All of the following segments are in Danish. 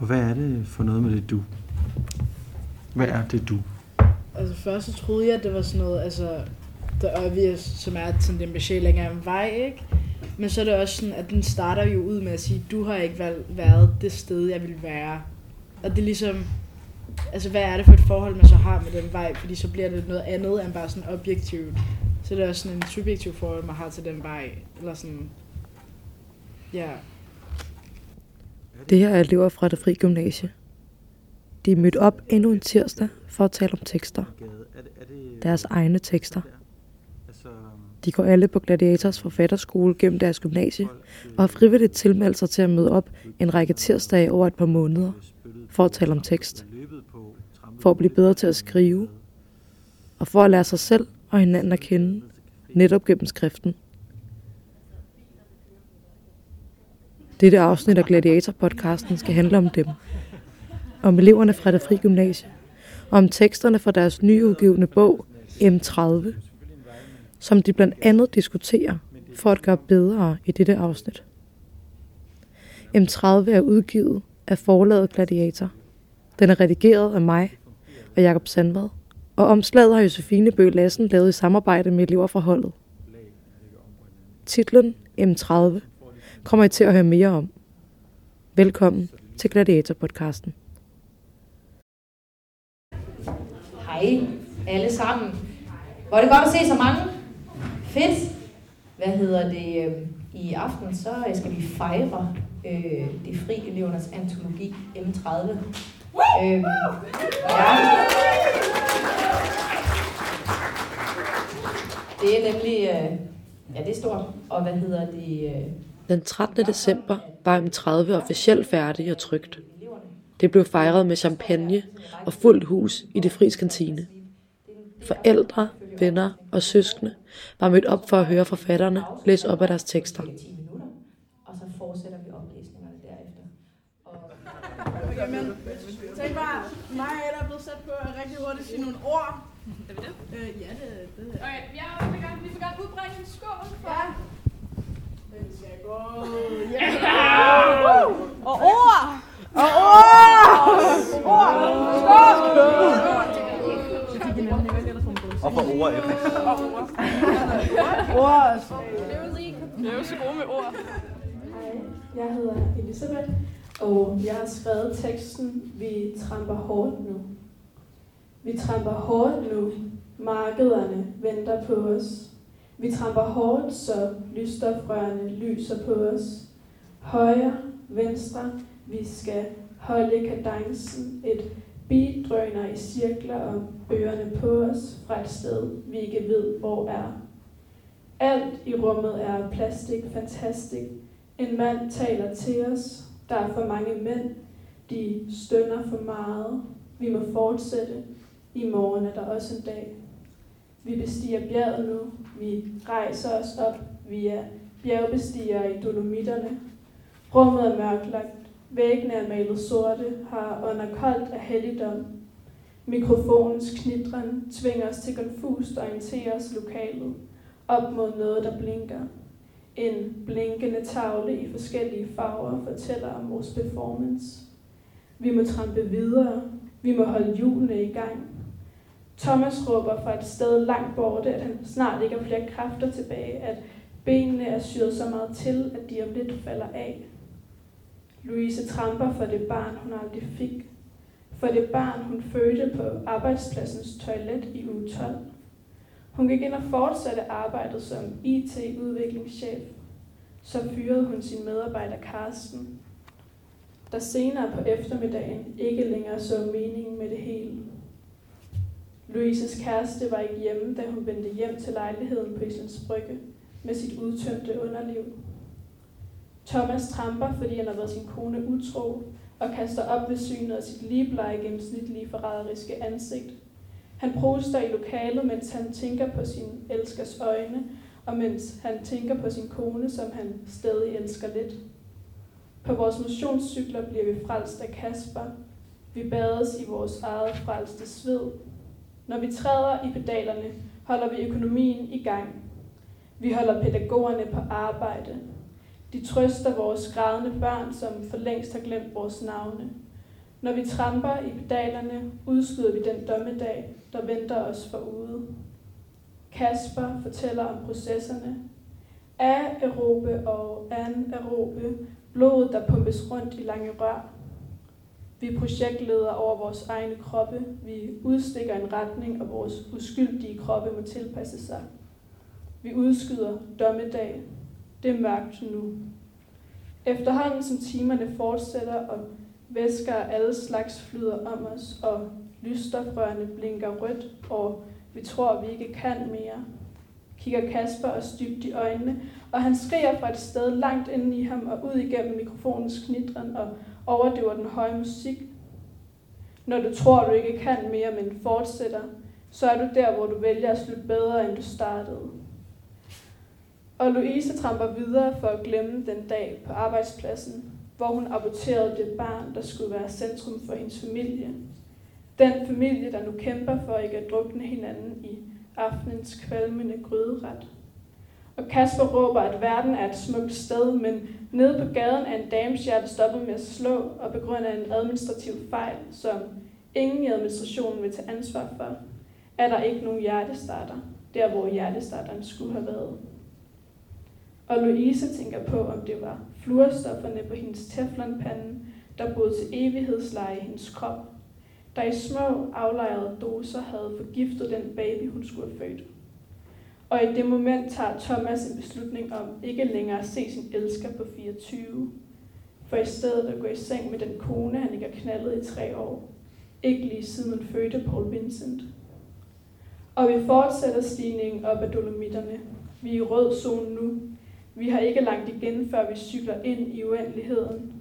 Og hvad er det for noget med det du? Hvad er det du? Altså først så troede jeg, at det var sådan noget, altså, der obvious, som er at sådan, den besked længere en vej, ikke? Men så er det også sådan, at den starter jo ud med at sige, du har ikke valgt, været det sted, jeg vil være. Og det er ligesom, altså hvad er det for et forhold, man så har med den vej? Fordi så bliver det noget andet end bare sådan objektivt. Så det er også sådan en subjektiv forhold, man har til den vej. Eller sådan, ja. Det her er elever fra det fri gymnasie. De er mødt op endnu en tirsdag for at tale om tekster. Deres egne tekster. Altså, De går alle på Gladiators forfatterskole gennem deres gymnasie og har frivilligt tilmeldt sig til at møde op en række tirsdage over et par måneder for at tale om tekst, for at blive bedre til at skrive og for at lære sig selv og hinanden at kende netop gennem skriften. Dette afsnit af Gladiator-podcasten skal handle om dem. Om eleverne fra det fri gymnasie. Og om teksterne fra deres nyudgivende bog M30, som de blandt andet diskuterer for at gøre bedre i dette afsnit. M30 er udgivet af forlaget Gladiator. Den er redigeret af mig og Jakob Sandvad, og omslaget har Josefine Bøge Lassen lavet i samarbejde med elever fra holdet. Titlen M30 kommer I til at høre mere om. Velkommen til Gladiator-podcasten. Hej alle sammen. Hvor er det godt at se så mange. Fedt. Hvad hedder det? Øhm, I aften så øh, skal vi fejre øh, det fri elevernes antologi M30. Øhm, ja. Det er nemlig, øh, ja det er stort. Og hvad hedder det? Øh, den 13. december var M30 officielt færdig og trygt. Det blev fejret med champagne og fuldt hus i det fris kantine. Forældre, venner og søskende var mødt op for at høre forfatterne læse op af deres tekster. 10 minutter, og så fortsætter vi oplæsningerne derefter. Og Jamen, tænk bare, mig er blevet sat på at rigtig hurtigt sige nogle ord. Er vi det? Øh, ja, det, det er Okay, jeg vil gerne, vi vil gerne udbringe en skål for... Ja. Den skal gå. Ja! Og ord! Og ord! Ord! og for ord efter. Ord! Det er jo så gode med ord. Hej, jeg hedder Elisabeth, og jeg har skrevet teksten Vi tramper hårdt nu. Vi tramper hårdt nu. Markederne venter på os. Vi tramper hårdt, så lysstofrørene lyser på os. Højre, venstre, vi skal holde kadencen. Et beat drøner i cirkler om ørerne på os fra et sted, vi ikke ved, hvor er. Alt i rummet er plastik, fantastisk. En mand taler til os. Der er for mange mænd. De stønner for meget. Vi må fortsætte. I morgen er der også en dag. Vi bestiger bjerget nu. Vi rejser os op. Vi er bjergbestigere i dolomitterne. Rummet er mørklagt. Væggene er malet sorte, har under koldt af helligdom. Mikrofonens knitren tvinger os til konfust og orientere os lokalet op mod noget, der blinker. En blinkende tavle i forskellige farver fortæller om vores performance. Vi må trampe videre. Vi må holde hjulene i gang. Thomas råber fra et sted langt borte, at han snart ikke har flere kræfter tilbage, at benene er syret så meget til, at de om lidt falder af. Louise tramper for det barn, hun aldrig fik. For det barn, hun fødte på arbejdspladsens toilet i uge 12. Hun gik ind og fortsatte arbejdet som IT-udviklingschef. Så fyrede hun sin medarbejder Karsten, der senere på eftermiddagen ikke længere så meningen med det hele. Louises kæreste var ikke hjemme, da hun vendte hjem til lejligheden på Islands Brygge med sit udtømte underliv. Thomas tramper, fordi han har været sin kone utro, og kaster op ved synet af sit ligebleje gennemsnitlige forræderiske ansigt. Han proster i lokalet, mens han tænker på sin elskers øjne, og mens han tænker på sin kone, som han stadig elsker lidt. På vores motionscykler bliver vi frelst af Kasper. Vi bades i vores eget frelste sved. Når vi træder i pedalerne, holder vi økonomien i gang. Vi holder pædagogerne på arbejde. De trøster vores grædende børn, som for længst har glemt vores navne. Når vi tramper i pedalerne, udskyder vi den dommedag, der venter os forude. Kasper fortæller om processerne. Aerobe og anaerobe, blodet der pumpes rundt i lange rør. Vi projektleder over vores egne kroppe. Vi udstikker en retning, og vores uskyldige kroppe må tilpasse sig. Vi udskyder dommedag. Det er mørkt nu. Efterhånden som timerne fortsætter, og væsker af alle slags flyder om os, og lysstofrørene blinker rødt, og vi tror, vi ikke kan mere, kigger Kasper os dybt i øjnene, og han skriger fra et sted langt inden i ham og ud igennem mikrofonens knitren og overdøver den høje musik. Når du tror, du ikke kan mere, men fortsætter, så er du der, hvor du vælger at slutte bedre, end du startede. Og Louise tramper videre for at glemme den dag på arbejdspladsen, hvor hun aborterede det barn, der skulle være centrum for hendes familie. Den familie, der nu kæmper for ikke at drukne hinanden i aftenens kvalmende gryderet. Og Kasper råber, at verden er et smukt sted, men nede på gaden er en dames hjerte stoppet med at slå, og på grund af en administrativ fejl, som ingen i administrationen vil tage ansvar for, er der ikke nogen hjertestarter, der hvor hjertestarteren skulle have været. Og Louise tænker på, om det var fluorstofferne på hendes teflonpande, der boede til evighedsleje i hendes krop, der i små aflejrede doser havde forgiftet den baby, hun skulle have født. Og i det moment tager Thomas en beslutning om ikke længere at se sin elsker på 24, for i stedet at gå i seng med den kone, han ikke har knaldet i tre år. Ikke lige siden hun fødte Paul Vincent. Og vi fortsætter stigningen op ad Dolomitterne. Vi er i rød zone nu. Vi har ikke langt igen, før vi cykler ind i uendeligheden.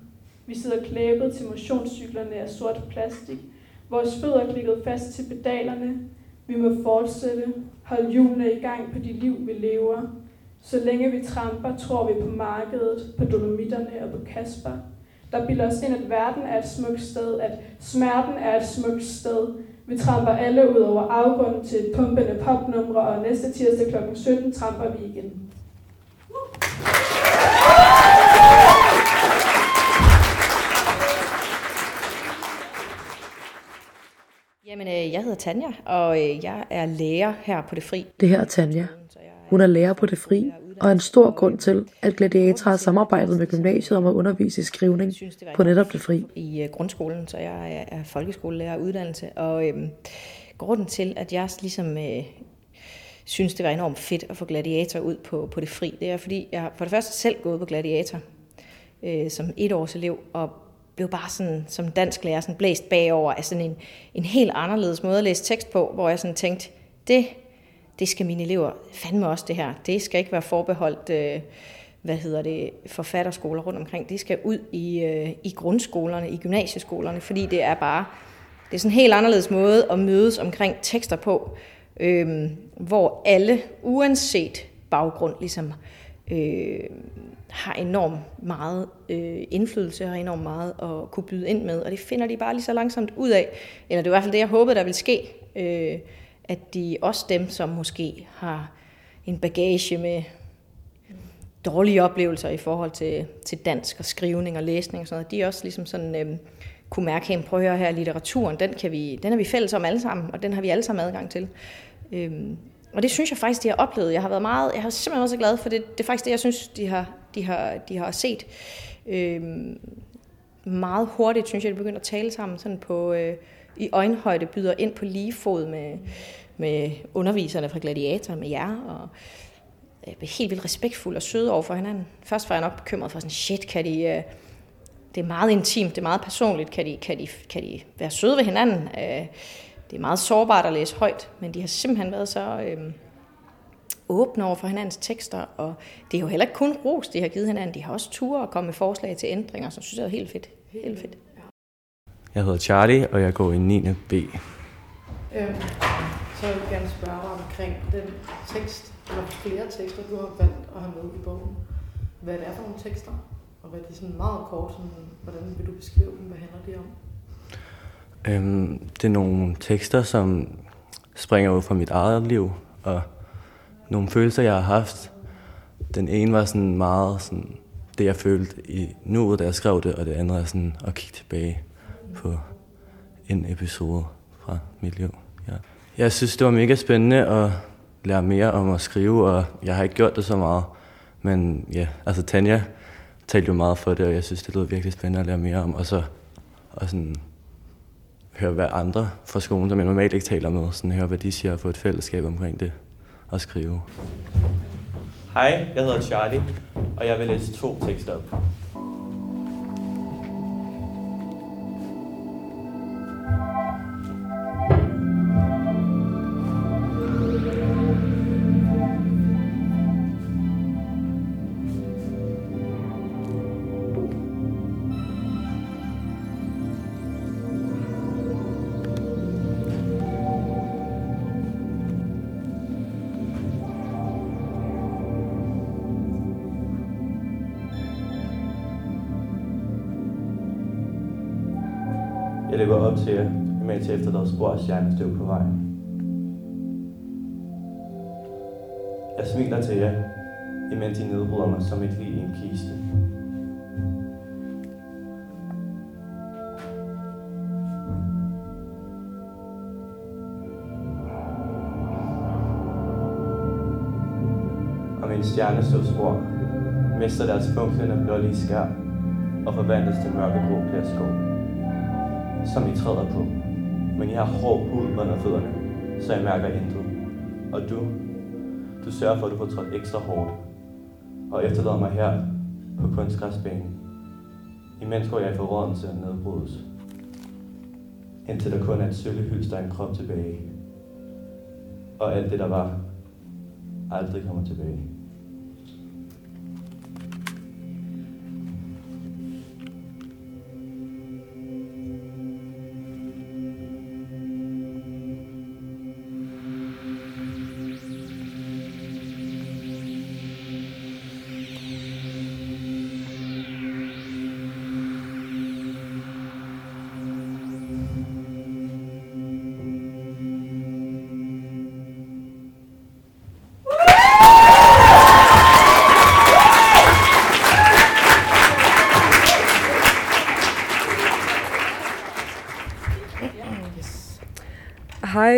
Vi sidder klæbet til motionscyklerne af sort plastik. Vores fødder klikket fast til pedalerne. Vi må fortsætte. Hold hjulene i gang på de liv, vi lever. Så længe vi tramper, tror vi på markedet, på dolomitterne og på Kasper. Der bilder os ind, at verden er et smukt sted, at smerten er et smukt sted. Vi tramper alle ud over afgrunden til pumpende popnumre, og næste tirsdag kl. 17 tramper vi igen. Jamen, øh, jeg hedder Tanja, og øh, jeg er lærer her på Det Fri. Det her er Tanja. Hun er lærer på Det Fri, og en stor grund til, at Gladiator har samarbejdet med gymnasiet om at undervise i skrivning på netop Det Fri. I øh, grundskolen, så jeg er, er folkeskolelærer uddannelse, og øh, grunden til, at jeg ligesom øh, synes, det var enormt fedt at få Gladiator ud på, på Det Fri, det er, fordi jeg for det første selv gået på Gladiator øh, som etårselev, og blev bare sådan, som dansk lærer, sådan blæst bagover af sådan en, en helt anderledes måde at læse tekst på, hvor jeg sådan tænkte, det, det skal mine elever fandme også det her. Det skal ikke være forbeholdt, øh, hvad hedder det, forfatterskoler rundt omkring. Det skal ud i, øh, i grundskolerne, i gymnasieskolerne, fordi det er bare, det er sådan en helt anderledes måde at mødes omkring tekster på, øh, hvor alle, uanset baggrund, ligesom øh, har enormt meget øh, indflydelse og har enormt meget at kunne byde ind med, og det finder de bare lige så langsomt ud af. Eller det er i hvert fald det, jeg håbede, der vil ske, øh, at de også dem, som måske har en bagage med dårlige oplevelser i forhold til, til dansk og skrivning og læsning og sådan noget, de også ligesom sådan øh, kunne mærke, hey, prøv at høre her, litteraturen, den, kan vi, den er vi fælles om alle sammen, og den har vi alle sammen adgang til. Øh, og det synes jeg faktisk, de har oplevet. Jeg har været meget, jeg har simpelthen været så glad for det. Det er faktisk det, jeg synes, de har, de har, de har set. Øhm, meget hurtigt, synes jeg, de begynder at tale sammen sådan på, øh, i øjenhøjde, byder ind på lige fod med, med underviserne fra Gladiator, med jer, og øh, helt vildt respektfuld og søde over for hinanden. Først var jeg nok bekymret for sådan, shit, kan de... Øh, det er meget intimt, det er meget personligt, kan de, kan de, kan de være søde ved hinanden? Øh, det er meget sårbart at læse højt, men de har simpelthen været så øh, åbne over for hinandens tekster, og det er jo heller ikke kun ros, de har givet hinanden, de har også ture og komme med forslag til ændringer, som synes jeg er helt fedt. Helt fedt. Jeg hedder Charlie, og jeg går i 9. B. Øhm, så jeg vil gerne spørge dig omkring den tekst, eller flere tekster, du har valgt at have med i bogen. Hvad det er for nogle tekster, og hvad det er sådan meget kort, sådan, hvordan vil du beskrive dem, hvad handler det om? Øhm, det er nogle tekster, som springer ud fra mit eget liv, og nogle følelser, jeg har haft. Den ene var sådan meget sådan, det, jeg følte i nuet, da jeg skrev det, og det andet er sådan at kigge tilbage på en episode fra mit liv. Ja. Jeg synes, det var mega spændende at lære mere om at skrive, og jeg har ikke gjort det så meget. Men ja, altså Tanja talte jo meget for det, og jeg synes, det lød virkelig spændende at lære mere om. Og så og sådan, høre, hvad andre fra skolen, som jeg normalt ikke taler med, sådan høre, hvad de siger, og få et fællesskab omkring det og skrive. Hej, jeg hedder Charlie, og jeg vil læse to tekster op. Jeg løber op til jer, imens efter der spor af stjernestøv på vejen. Jeg smiler til jer, imens I nedbryder mig som et lig i en kiste. Og min stjernestøvspor mister deres funklende blålige skær og forvandles til mørkegrå glasskov som I træder på. Men I har hård hud under fødderne, så jeg mærker intet. Og du, du sørger for, at du får trådt ekstra hårdt, og efterlader mig her på kunstgræsbanen. Imens går jeg i forrådelse og nedbrydes. Indtil der kun er et sølvehylster og en krop tilbage. Og alt det, der var, aldrig kommer tilbage.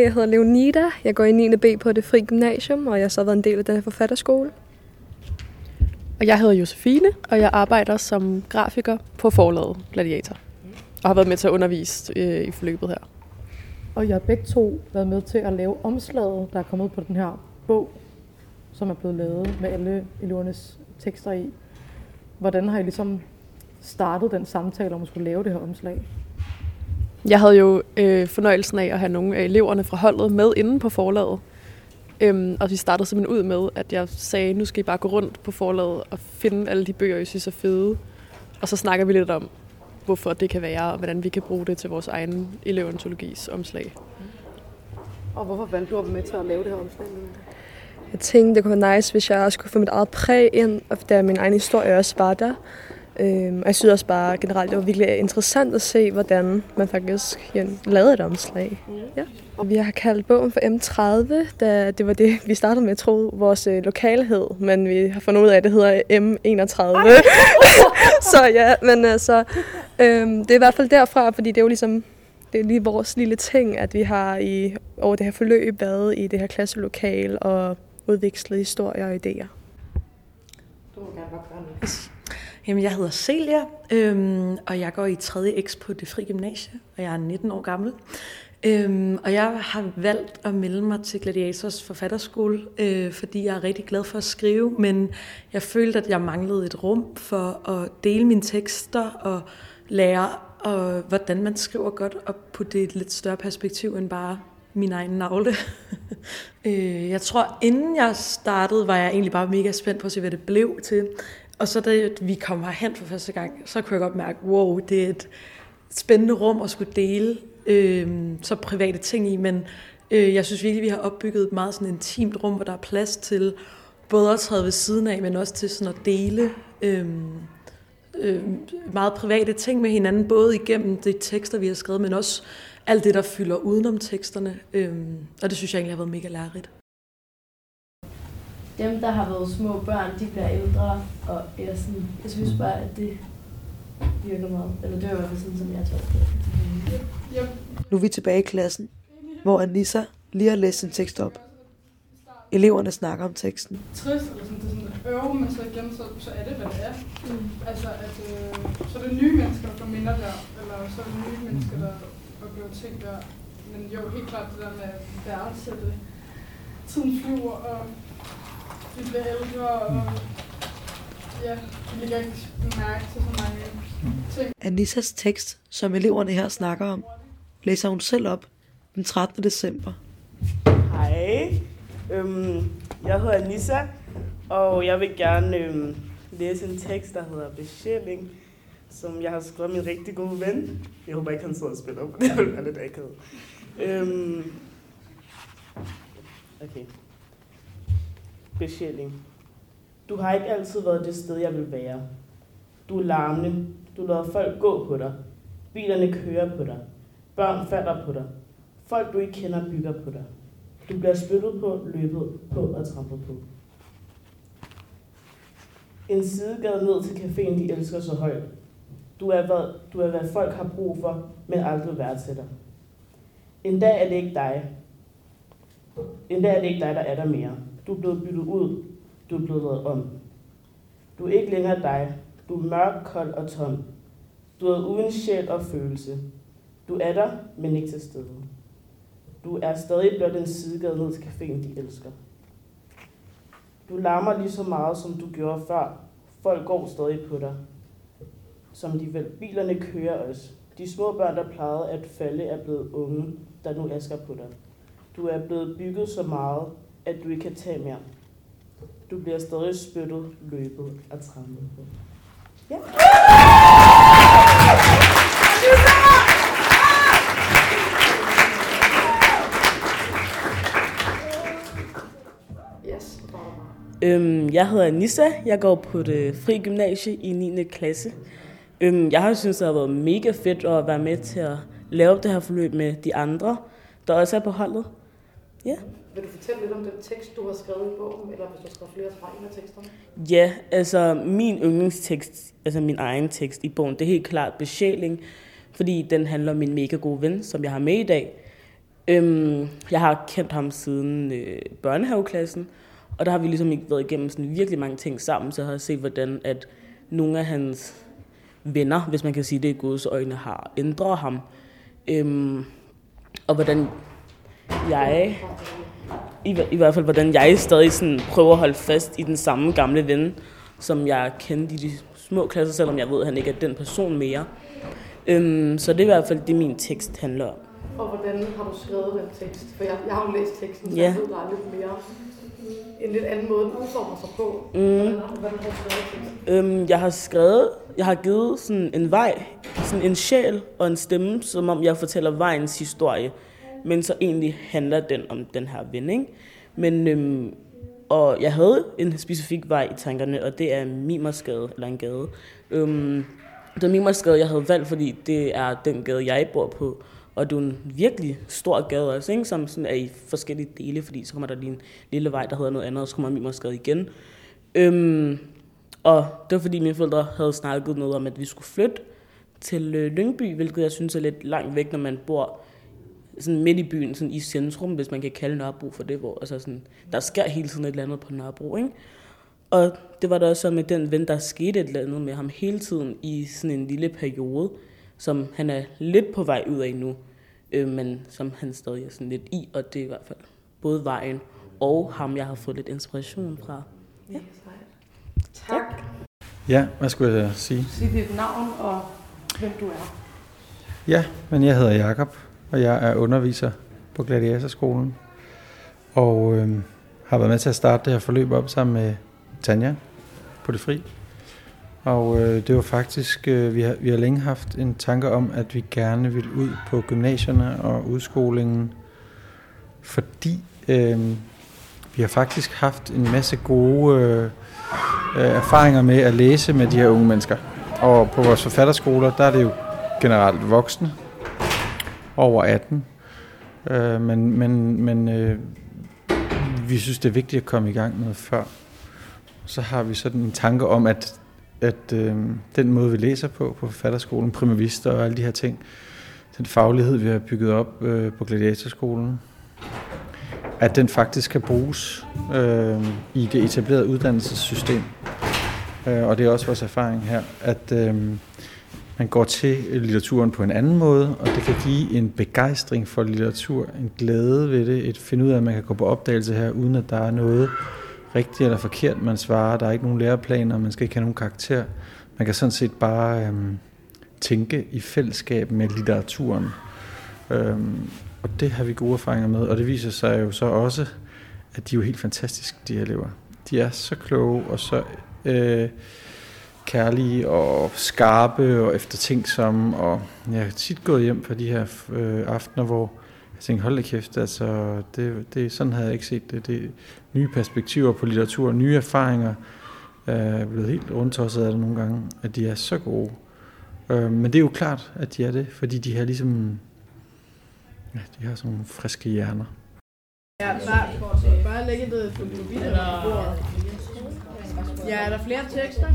Hej, jeg hedder Leonida. Jeg går i 9. B på det fri gymnasium, og jeg har så været en del af den her forfatterskole. Og jeg hedder Josefine, og jeg arbejder som grafiker på forlaget Gladiator. Og har været med til at undervise øh, i forløbet her. Og jeg har begge to været med til at lave omslaget, der er kommet på den her bog, som er blevet lavet med alle elevernes tekster i. Hvordan har I ligesom startet den samtale om at skulle lave det her omslag? Jeg havde jo øh, fornøjelsen af at have nogle af eleverne fra holdet med inde på forlaget. Øhm, og vi startede simpelthen ud med, at jeg sagde, nu skal I bare gå rundt på forlaget og finde alle de bøger, I synes er fede. Og så snakker vi lidt om, hvorfor det kan være, og hvordan vi kan bruge det til vores egen elevantologis omslag. Og hvorfor valgte du at være med til at lave det her omslag? Jeg tænkte, det kunne være nice, hvis jeg også kunne få mit eget præg ind, og da min egen historie også var der. Øhm, og jeg synes også bare generelt, det var virkelig interessant at se, hvordan man faktisk ja, lavede et omslag. Ja. Og vi har kaldt bogen for M30, da det var det, vi startede med at tro vores øh, lokale hed, men vi har fundet ud af, at det hedder M31. så ja, men altså, øhm, det er i hvert fald derfra, fordi det er jo ligesom, det er lige vores lille ting, at vi har i over det her forløb været i det her klasselokal og udvekslet historier og idéer. Du må gerne bare gøre noget. Jamen, jeg hedder Celia, øhm, og jeg går i 3. X på det fri gymnasie, og jeg er 19 år gammel. Øhm, og jeg har valgt at melde mig til Gladiators forfatterskole, øh, fordi jeg er rigtig glad for at skrive, men jeg følte, at jeg manglede et rum for at dele mine tekster og lære, og hvordan man skriver godt og putte det i et lidt større perspektiv end bare min egen navle. øh, jeg tror, inden jeg startede, var jeg egentlig bare mega spændt på at se, hvad det blev til. Og så da vi kom herhen for første gang, så kunne jeg godt mærke, wow, det er et spændende rum at skulle dele øh, så private ting i, men øh, jeg synes virkelig, vi har opbygget et meget sådan intimt rum, hvor der er plads til både at træde ved siden af, men også til sådan at dele øh, øh, meget private ting med hinanden, både igennem de tekster, vi har skrevet, men også alt det, der fylder udenom teksterne. Øh, og det synes jeg egentlig har været mega lærerigt dem, der har været små børn, de bliver ældre, og jeg, sådan, jeg synes bare, at det virker meget. Eller det er i hvert fald sådan, som jeg tolker Yep. Nu er vi tilbage i klassen, hvor Anissa lige har læst sin tekst op. Eleverne snakker om teksten. trist, eller sådan, det er sådan at øve, men så igen, så, så er det, hvad det er. Mm. Altså, at, øh, så er det nye mennesker, der får minder der, eller så er det nye mennesker, der oplever ting der. Men jo, helt klart det der med at værdsætte. Tiden flyver, og vi bliver ældre, og ja, vi lægger ikke mærke til så mange ting. Anissas tekst, som eleverne her snakker om, læser hun selv op den 13. december. Hej, øhm, jeg hedder Anissa, og jeg vil gerne øhm, læse en tekst, der hedder Besjæling, som jeg har skrevet min rigtig gode ven. Jeg håber ikke, han sidder og spiller op, det er lidt akavet. Øhm, okay. Besjæling. Du har ikke altid været det sted, jeg vil være. Du er larmende. Du lader folk gå på dig. Bilerne kører på dig. Børn falder på dig. Folk, du ikke kender, bygger på dig. Du bliver spyttet på, løbet på og trampet på. En sidegade ned til caféen, de elsker så højt. Du er, hvad, du er, hvad folk har brug for, men aldrig værdsætter. En dag er det ikke dig. En dag er det ikke dig, der er der mere. Du er blevet byttet ud. Du er blevet lavet om. Du er ikke længere dig. Du er mørk, kold og tom. Du er uden sjæl og følelse. Du er der, men ikke til stede. Du er stadig blot en sidegade ned til caféen, de elsker. Du larmer lige så meget, som du gjorde før. Folk går stadig på dig. Som de vel. Bilerne kører os. De små børn, der plejede at falde, er blevet unge, der nu asker på dig. Du er blevet bygget så meget, at du ikke kan tage mere. Du bliver stadig spyttet, løbet og trampet på. Ja. Yes, Øhm, jeg hedder Anissa. Jeg går på det fri gymnasie i 9. klasse. Øhm, jeg har syntes, det har været mega fedt at være med til at lave det her forløb med de andre, der også er på holdet. Ja. Vil du fortælle lidt om den tekst, du har skrevet i bogen, eller hvis du skal flere fra en af teksterne? Ja, altså min yndlingstekst, altså min egen tekst i bogen, det er helt klart besjæling, fordi den handler om min mega gode ven, som jeg har med i dag. Øhm, jeg har kendt ham siden øh, børnehaveklassen, og der har vi ligesom ikke været igennem sådan virkelig mange ting sammen, så jeg har set, hvordan at nogle af hans venner, hvis man kan sige det i Guds øjne, har ændret ham. Øhm, og hvordan jeg, i, i hvert fald hvordan jeg stadig sådan prøver at holde fast i den samme gamle ven, som jeg kendte i de små klasser, selvom jeg ved, at han ikke er den person mere. Øhm, så det er i hvert fald det, min tekst handler om. Og hvordan har du skrevet den tekst? For jeg, jeg har jo læst teksten, så Ja. jeg ved, der er lidt mere en lidt anden måde, den udformer sig på. Mm. Hvordan, hvordan har du skrevet teksten? Øhm, jeg har skrevet, jeg har givet sådan en vej, sådan en sjæl og en stemme, som om jeg fortæller vejens historie. Men så egentlig handler den om den her vending. Men, øhm, og jeg havde en specifik vej i tankerne, og det er Mimersgade, eller en gade. Øhm, det er Mimersgade, jeg havde valgt, fordi det er den gade, jeg bor på. Og det er en virkelig stor gade også, ikke? som sådan er i forskellige dele, fordi så kommer der lige en lille vej, der hedder noget andet, og så kommer Mimersgade igen. Øhm, og det var fordi mine forældre havde snakket noget om, at vi skulle flytte til øh, Lyngby, hvilket jeg synes er lidt langt væk, når man bor sådan midt i byen, sådan i centrum, hvis man kan kalde Nørrebro for det, hvor altså sådan, der sker hele tiden et eller andet på Nørrebro, ikke? Og det var der også så med den ven, der skete et eller andet med ham hele tiden i sådan en lille periode, som han er lidt på vej ud af nu, øh, men som han stadig er sådan lidt i, og det er i hvert fald både vejen og ham, jeg har fået lidt inspiration fra. Ja. Tak. Ja, hvad skulle jeg sige? Sig dit navn og hvem du er. Ja, men jeg hedder Jakob og jeg er underviser på Gladiatorskolen. Og øh, har været med til at starte det her forløb op sammen med Tanja på det fri. Og øh, det var faktisk, øh, vi, har, vi har længe haft en tanke om, at vi gerne vil ud på gymnasierne og udskolingen, fordi øh, vi har faktisk haft en masse gode øh, øh, erfaringer med at læse med de her unge mennesker. Og på vores forfatterskoler, der er det jo generelt voksne, over 18. Øh, men men, men øh, vi synes, det er vigtigt at komme i gang med før. Så har vi sådan en tanke om, at at øh, den måde, vi læser på, på forfatterskolen, primavister og alle de her ting, den faglighed, vi har bygget op øh, på Gladiatorskolen, at den faktisk kan bruges øh, i det etablerede uddannelsessystem. Øh, og det er også vores erfaring her, at øh, man går til litteraturen på en anden måde, og det kan give en begejstring for litteratur, en glæde ved det, et finde ud af, at man kan gå på opdagelse her, uden at der er noget rigtigt eller forkert, man svarer. Der er ikke nogen læreplaner, man skal ikke have nogen karakter. Man kan sådan set bare øhm, tænke i fællesskab med litteraturen. Øhm, og det har vi gode erfaringer med, og det viser sig jo så også, at de er jo helt fantastiske, de her elever. De er så kloge og så øh, kærlige og skarpe og eftertænksomme, og jeg har tit gået hjem på de her øh, aftener, hvor jeg tænkte, hold da kæft, altså, det, det, sådan havde jeg ikke set det. det nye perspektiver på litteratur, nye erfaringer. Øh, jeg er blevet helt rundtosset af det nogle gange, at de er så gode. Øh, men det er jo klart, at de er det, fordi de har ligesom, ja, de har sådan nogle friske hjerner. Ja, bare, bare lægge det på bordet. Ja, er der flere tekster?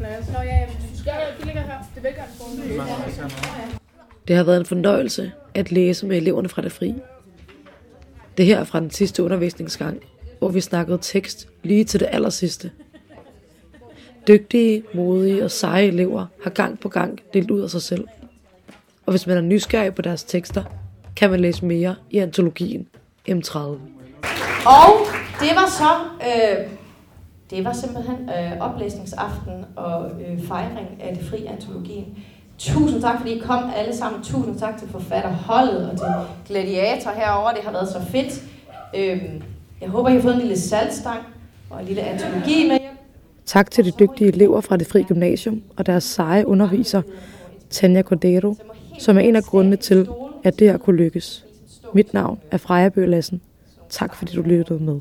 Nå ja, de ligger her. Det er velgørende Det har været en fornøjelse at læse med eleverne fra det fri. Det her er fra den sidste undervisningsgang, hvor vi snakkede tekst lige til det aller sidste. Dygtige, modige og seje elever har gang på gang delt ud af sig selv. Og hvis man er nysgerrig på deres tekster, kan man læse mere i antologien M30. Og det var så, øh, det var simpelthen øh, oplæsningsaften og øh, fejring af det fri antologien. Tusind tak, fordi I kom alle sammen. Tusind tak til forfatterholdet og til Gladiator herover. Det har været så fedt. Øhm, jeg håber, I har fået en lille saltstang og en lille antologi med hjem. Tak til de dygtige elever fra det fri gymnasium og deres seje underviser, Tanja Cordero, som er en af grundene til, at det her kunne lykkes. Mit navn er Freja Bøh Lassen. Tak fordi du lyttede med.